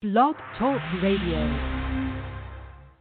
Blog Talk Radio.